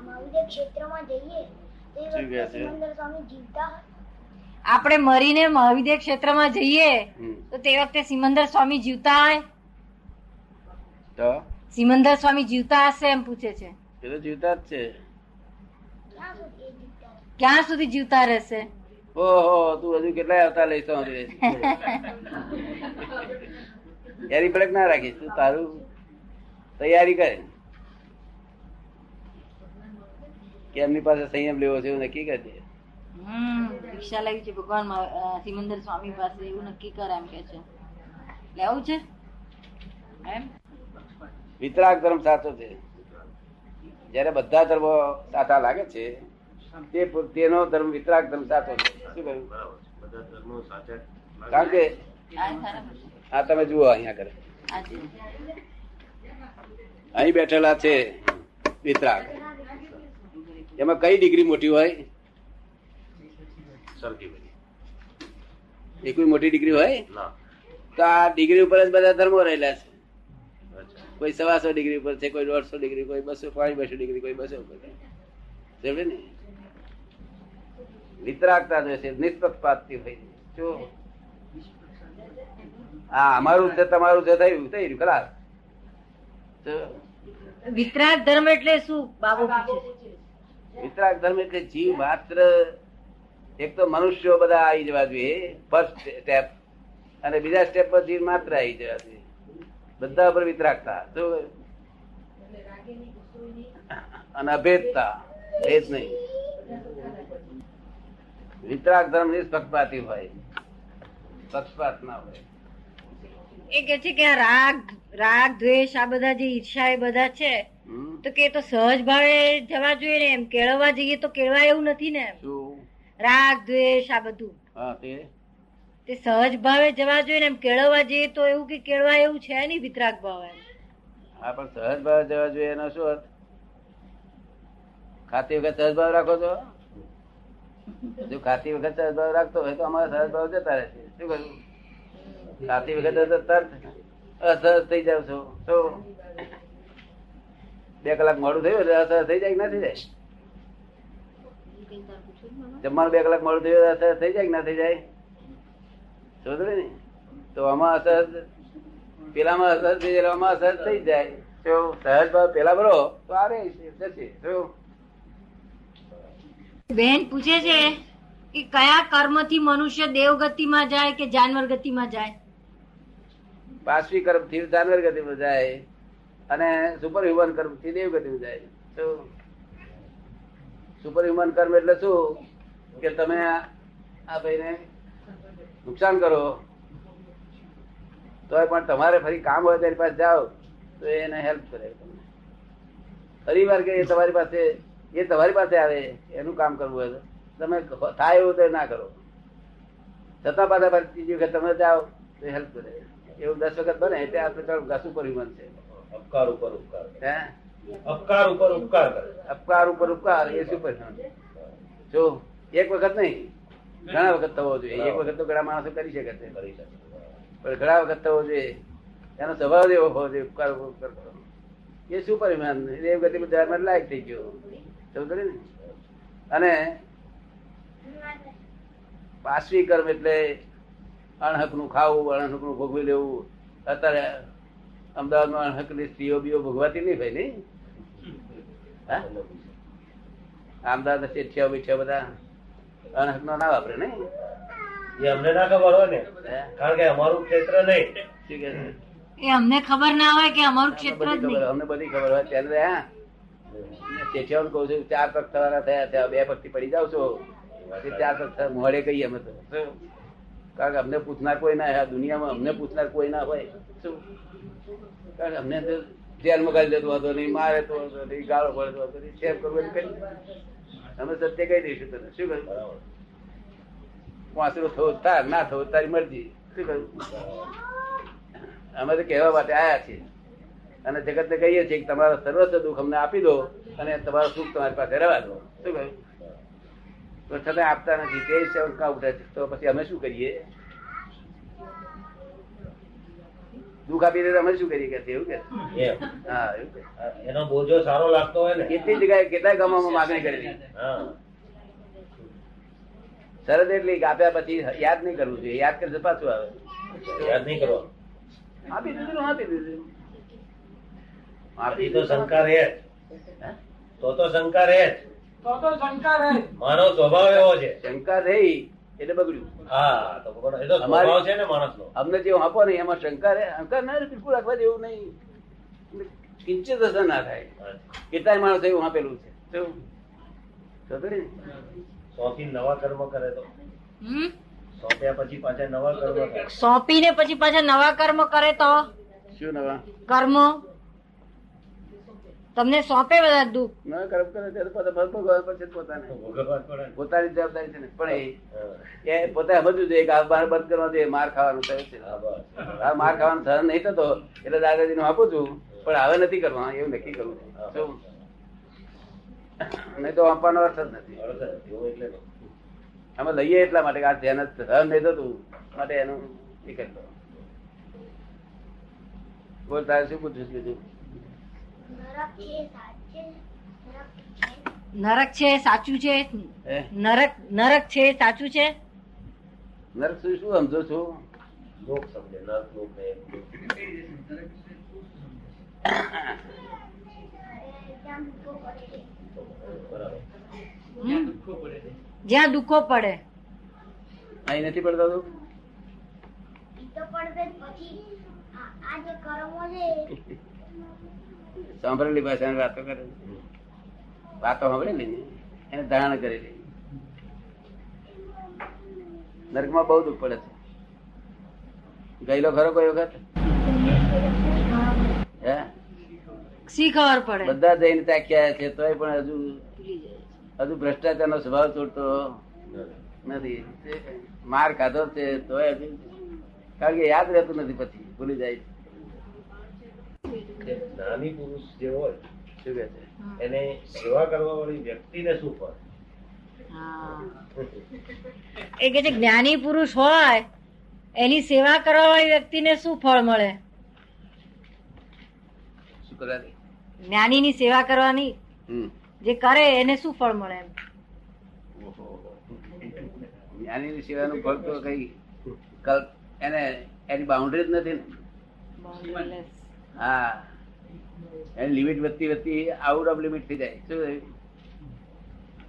મહાવીર ક્ષેત્રમાં જઈએ આપણે મરીને મહાવિદ્ય ક્ષેત્રમાં જઈએ તો તે વખતે સિમંદર સ્વામી જીવતા હોય તો? સિમંદર સ્વામી જીવતા હશે એમ પૂછે છે. એ તો જીવતા જ છે. ક્યાં સુધી જીવતા રહેશે? ઓહો તું હજુ કેટલાય આવતા લઈશ તૈયારી પડક ના રાખીશ તું તારું તૈયારી કર. કે એમની પાસે સંયમ લેવો છે એવું નક્કી કરજે દીક્ષા લેવી છે ભગવાન સિમંદર સ્વામી પાસે એવું નક્કી કર એમ કે છે. લેવું છે? એમ? વિતરાગ ધર્મ સાચો છે. જયારે બધા ધર્મો સાચા લાગે છે તે તેનો ધર્મ વિતરાગ ધર્મ સાચો છે. શું કહ્યું? કારણ કે. આ તમે જુઓ અહીંયા કરે અહીં બેઠેલા છે વિતરાગ. એમાં કઈ ડિગ્રી મોટી હોય? એ કોઈ મોટી ડિગ્રી હોય? તો આ ડિગ્રી ઉપર જ બધા ધર્મો રહેલા છે. કોઈ સવાસો ડિગ્રી ઉપર છે કોઈ દોઢસો ડિગ્રી કોઈ બસો પાંચ બસો ડિગ્રી કોઈ બસો ઉપર સમજે ને? વિતરાગતા જોશે નિષ્પક્ષપાતથી હોય જો હા અમારું છે તમારું છે થયું થઈ રહ્યું ખરા તો વિતરાગ ધર્મ એટલે શું બાબુ વિતરાગ ધર્મ એટલે જીવ માત્ર એક તો મનુષ્યો બધા આવી જવા જોઈએ ફર્સ્ટ સ્ટેપ અને બીજા સ્ટેપ પર જીવ માત્ર આવી જવા જોઈએ. બધા પર વિતરાગતા. તો અને અભેદતા. ભેદ નહીં. વિતરાગ ધર્મ નિષ્પક્ષપાતી હોય. પક્ષપાત ના હોય. એ કે છે કે રાગ રાગ, દ્વેષ, આ બધા જે ઈર્ષા એ બધા છે? તો કે તો સહજ ભાવે જવા જોઈએ ને એમ. કેળવવા જઈએ તો કેળવાય એવું નથી ને શું? રાગ દ્વેષ આ બધું. હા તે? તે સહજ ભાવે જવા જોઈએ ને એમ. કેળવવા જઈએ તો એવું કે કેળવાય એવું છે નહીં વિતરાગ ભાવ એમ. હા પણ સહજ ભાવે જવા જોઈએ એનો શું અર્થ? ખાતી વખત સહજ ભાવ રાખો છો? જો ખાતી વખત સહજ ભાવ રાખતો હોય તો અમારા સહજ ભાવ જતા રહેશે શું કહ્યું? ખાતી વખત તરત અસહજ થઈ જાવ છો. તો બે કલાક મોડું થયું એટલે થઈ જાય કે ના થઈ જાય? જમવાનું બે કલાક મોડું થયું અસર થઈ જાય કે ના થઈ જાય? સમજો ને? તો આમાં અસર પેલામાં અસર થઈ જાય આમાં અસર થઈ જાય. તો સહજ ભાવ પેલા ભરો તો આવે જશે બેન પૂછે છે કે કયા કર્મથી મનુષ્ય દેવગતિમાં જાય કે જાનવર ગતિમાં જાય? પાશ્વી કર્મથી જાનવર ગતિમાં જાય. અને સુપર હ્યુમન કર્મથી દેવ ગતિમાં જાય. સુપર હ્યુમન કર્મ એટલે શું? કે તમે આ ભાઈને નુકસાન કરો. તો પણ તમારે ફરી કામ હોય તેની પાસે જાઓ, તો એને હેલ્પ કરે તમને. ફરી વાર કે એ તમારી પાસે, એ તમારી પાસે આવે, એનું કામ કરવું હોય તમે થાય એવું તો ના કરો. છતાં પાછા ત્રીજી વખત તમે જાઓ, તો હેલ્પ કરે. એવું દસ વખત બને એટલે આપણે કહ્યું સુપર હ્યુમન છે. અપકાર ઉપર ઉપકાર હે? અપકાર ઉપર ઉપકાર કરે. અપકાર ઉપર ઉપકાર એ સુપર જો એક વખત નહીં ઘણા વખત થવો જોઈએ. એક વખત તો ઘણા માણસો કરી શકે છે. કરી શકે પણ ઘણા વખત થવો જોઈએ. એનો સ્વભાવ એવો હોવો જોઈએ ઉપકાર ઉપર ઉપકાર કરો. એ શું પરિમાણ એ ગતિ ધ્યાનમાં લાયક થઈ ગયો. સમજો ને? અને પાશ્વી કર્મ એટલે અણહકનું ખાવું અણહકનું ભોગવી લેવું. અત્યારે અમદાવાદમાં અણહક સ્ત્રીઓ બીઓ ભોગવાતી નહીં ભાઈ નહીં? હા? અમદાવાદ શેઠિયા બેઠિયા બધા અણહક નો ના વાપરે નહીં? એ અમને ના ખબર હોય ને. કારણ કે અમારું ક્ષેત્ર નહીં. શું કે એ અમને ખબર ના હોય કે અમારું ક્ષેત્ર ખબર અમને બધી ખબર હોય. ત્યારે હા. શેઠિયાઓને કહું છું ચાર પગ થવાના થયા ત્યાં બે પગથી પડી જાવ છો. તે ચાર પગ થયા. મોડે કહીએ અમે તો? કારણ કે અમને પૂછનાર કોઈ ના. દુનિયામાં અમને પૂછનાર કોઈ ના હોય. શું? કારણ કે અમને જેલમાં કરી દેતો હતો નહીં મારે તો હતો નહીં ગાળો પડતો હતો નહીં સેવ કરવું એમ કરી. અમે સત્ય કહી દઈશું તને. શું કહ્યું? વાંસળો થવો તાર, ના થવો તારી મરજી. શું કહ્યું? અમે તો કહેવા માટે આવ્યા છીએ. અને જગત ને કહીએ છીએ કે તમારા સર્વસ્વ દુઃખ અમને આપી દો અને તમારું સુખ તમારી પાસે રહેવા દો. શું કહ્યું? તો છતાં આપતા નથી. તે શંકા ઉઠે છે. તો પછી અમે શું કરીએ? દુઃખ આપી દે અમે શું કરીએ કે એવું કે હા એનો બોજો સારો લાગતો હોય ને. કેટલી જગ્યાએ કેટલાય ગામોમાં માગણી કરેલી. હા. એટલે આપ્યા પછી યાદ નહીં કરવું જોઈએ. યાદ કરશે પાછું આવે. યાદ નહીં કરો આપી દીધું આપી દીધું. આપી તો શંકા રહે તો તો શંકા રહે. તો તો શંકા રહે. માનવ સ્વભાવ એવો છે. શંકા રહી એટલે બગડ્યું. હા તો એ તો સ્વભાવ છે ને માણસનો. અમને જે આપો ને એમાં શંકા રહે. શંકા ના બિલકુલ રાખવા જેવું નહીં. કિંચિત અસર ના થાય. કેટલાય માણસો એવું આપેલું છે? સોંપી નવા કર્મ કરે તો. સોંપ્યા પછી પાછા નવા કર્મ સોંપીને પછી પાછા નવા કર્મ કરે તો? શું નવા? કર્મ? તમને સોંપે બધા દુઃખ? નવા કર્મ કરે ત્યારે ભગવાન પર છે પોતાને. ને. પોતાની જવાબદારી છે ને. પણ એ પોતે સમજવું જોઈએ કે આ બાર બંધ કરવા જોઈએ માર ખાવાનું થયું છે. આ માર ખાવાનું સહન નહીં થતો એટલે દાદાજીને આપું છું પણ હવે નથી કરવા એવું નક્કી કરવું છું. નહીં તો આપવાનો અર્થ જ નથી. અમે લઈએ એટલા માટે કે આ ધ્યાન જ સહન નહીં થતું માટે એનું એ કરતો બોલ તારે શું પૂછ્યું છે બીજું? નરક છે સાચે છે નરક નરક છે સાચું છે? નરક શું શું સમજો છો? લોક સમજે નરક લોક પડે? જ્યાં દુઃખો પડે. અહીં નથી પડતા તો? જ પછી. આ આ જે કર્મો છે સાંભળેલી ભાષા વાતો કરે વાતો સાંભળેલી ને? એને ધારણ કરેલી. નરકમાં બહુ દુઃખ પડે છે. ગયેલો ખરો કોઈ વખત? હે? શી ખબર પડે? બધા જઈને તાક્યા છે તોય પણ હજુ હજુ ભ્રષ્ટાચાર ભ્રષ્ટાચારનો સ્વભાવ છોડતો નથી. માર ખાધો છે તોય હજુ. કારણ કે યાદ રહેતું નથી પછી ભૂલી જાય કે જ્ઞાની પુરુષ જે હોય શું કે છે? એને સેવા કરવા વાળી વ્યક્તિને શું ફળ એ કે છે જ્ઞાની પુરુષ હોય એની સેવા કરવા વાળી વ્યક્તિને શું ફળ મળે? જ્ઞાની ની જ્ઞાનીની સેવા કરવાની. હમ. જે કરે એને શું ફળ મળે જ્ઞાની ની સેવા નું ફળ તો કઈ કલ્પ એને એની બાઉન્ડ્રી જ નથી ને. હા. એની લિમિટ વધતી વધતી આઉટ ઓફ લિમિટ થઈ જાય. શું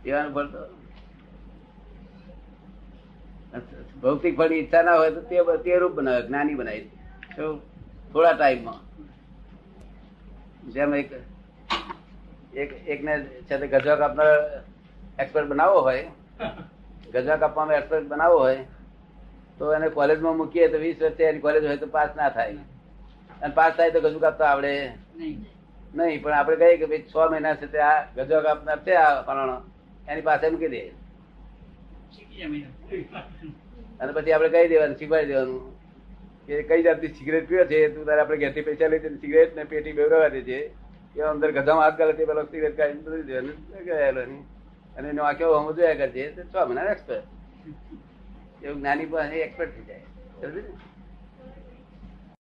કહેવાનું સેવાનું ભૌતિક ફળ ઈચ્છા ના હોય તો તે તે રૂપ બનાવે, જ્ઞાની બનાવી. શું? થોડા ટાઈમમાં જેમ એક એક, એકને છે તે ગજવા કાપનાર એક્સપર્ટ બનાવવો હોય, ગજવા કાપવામાં એક્સપર્ટ બનાવવો હોય, તો એને કોલેજમાં મૂકીએ તો વીસ વર્ષે એની કોલેજ હોય તો પાસ ના થાય. અને પાસ થાય તો ગજુ કાપતા આવડે. નહીં. પણ આપણે કહીએ કે ભાઈ છ મહિના છે તે આ ગજવા કાપનાર છે આ ફલાણો. એની પાસે મૂકી દે. અને પછી આપણે કહી દેવાનું શીખવાડી દેવાનું કે કઈ જાતની સિગરેટ પીવે છે? તું તારે આપણે ઘેરથી પૈસા લઈ જઈને સિગરેટ ને પેટી બેવડાવવા દે છે કે અંદર ગધામાં હાથ ગાલે તે પેલો સિગરેટ કાઢીને બધું દેવાનું. ગયેલો અને એનો આંખો હમ જોયા કરજે તો છ મહિના એક્સપર્ટ એવું જ્ઞાની પણ એક્સપર્ટ થઈ જાય. સમજ્યું ને?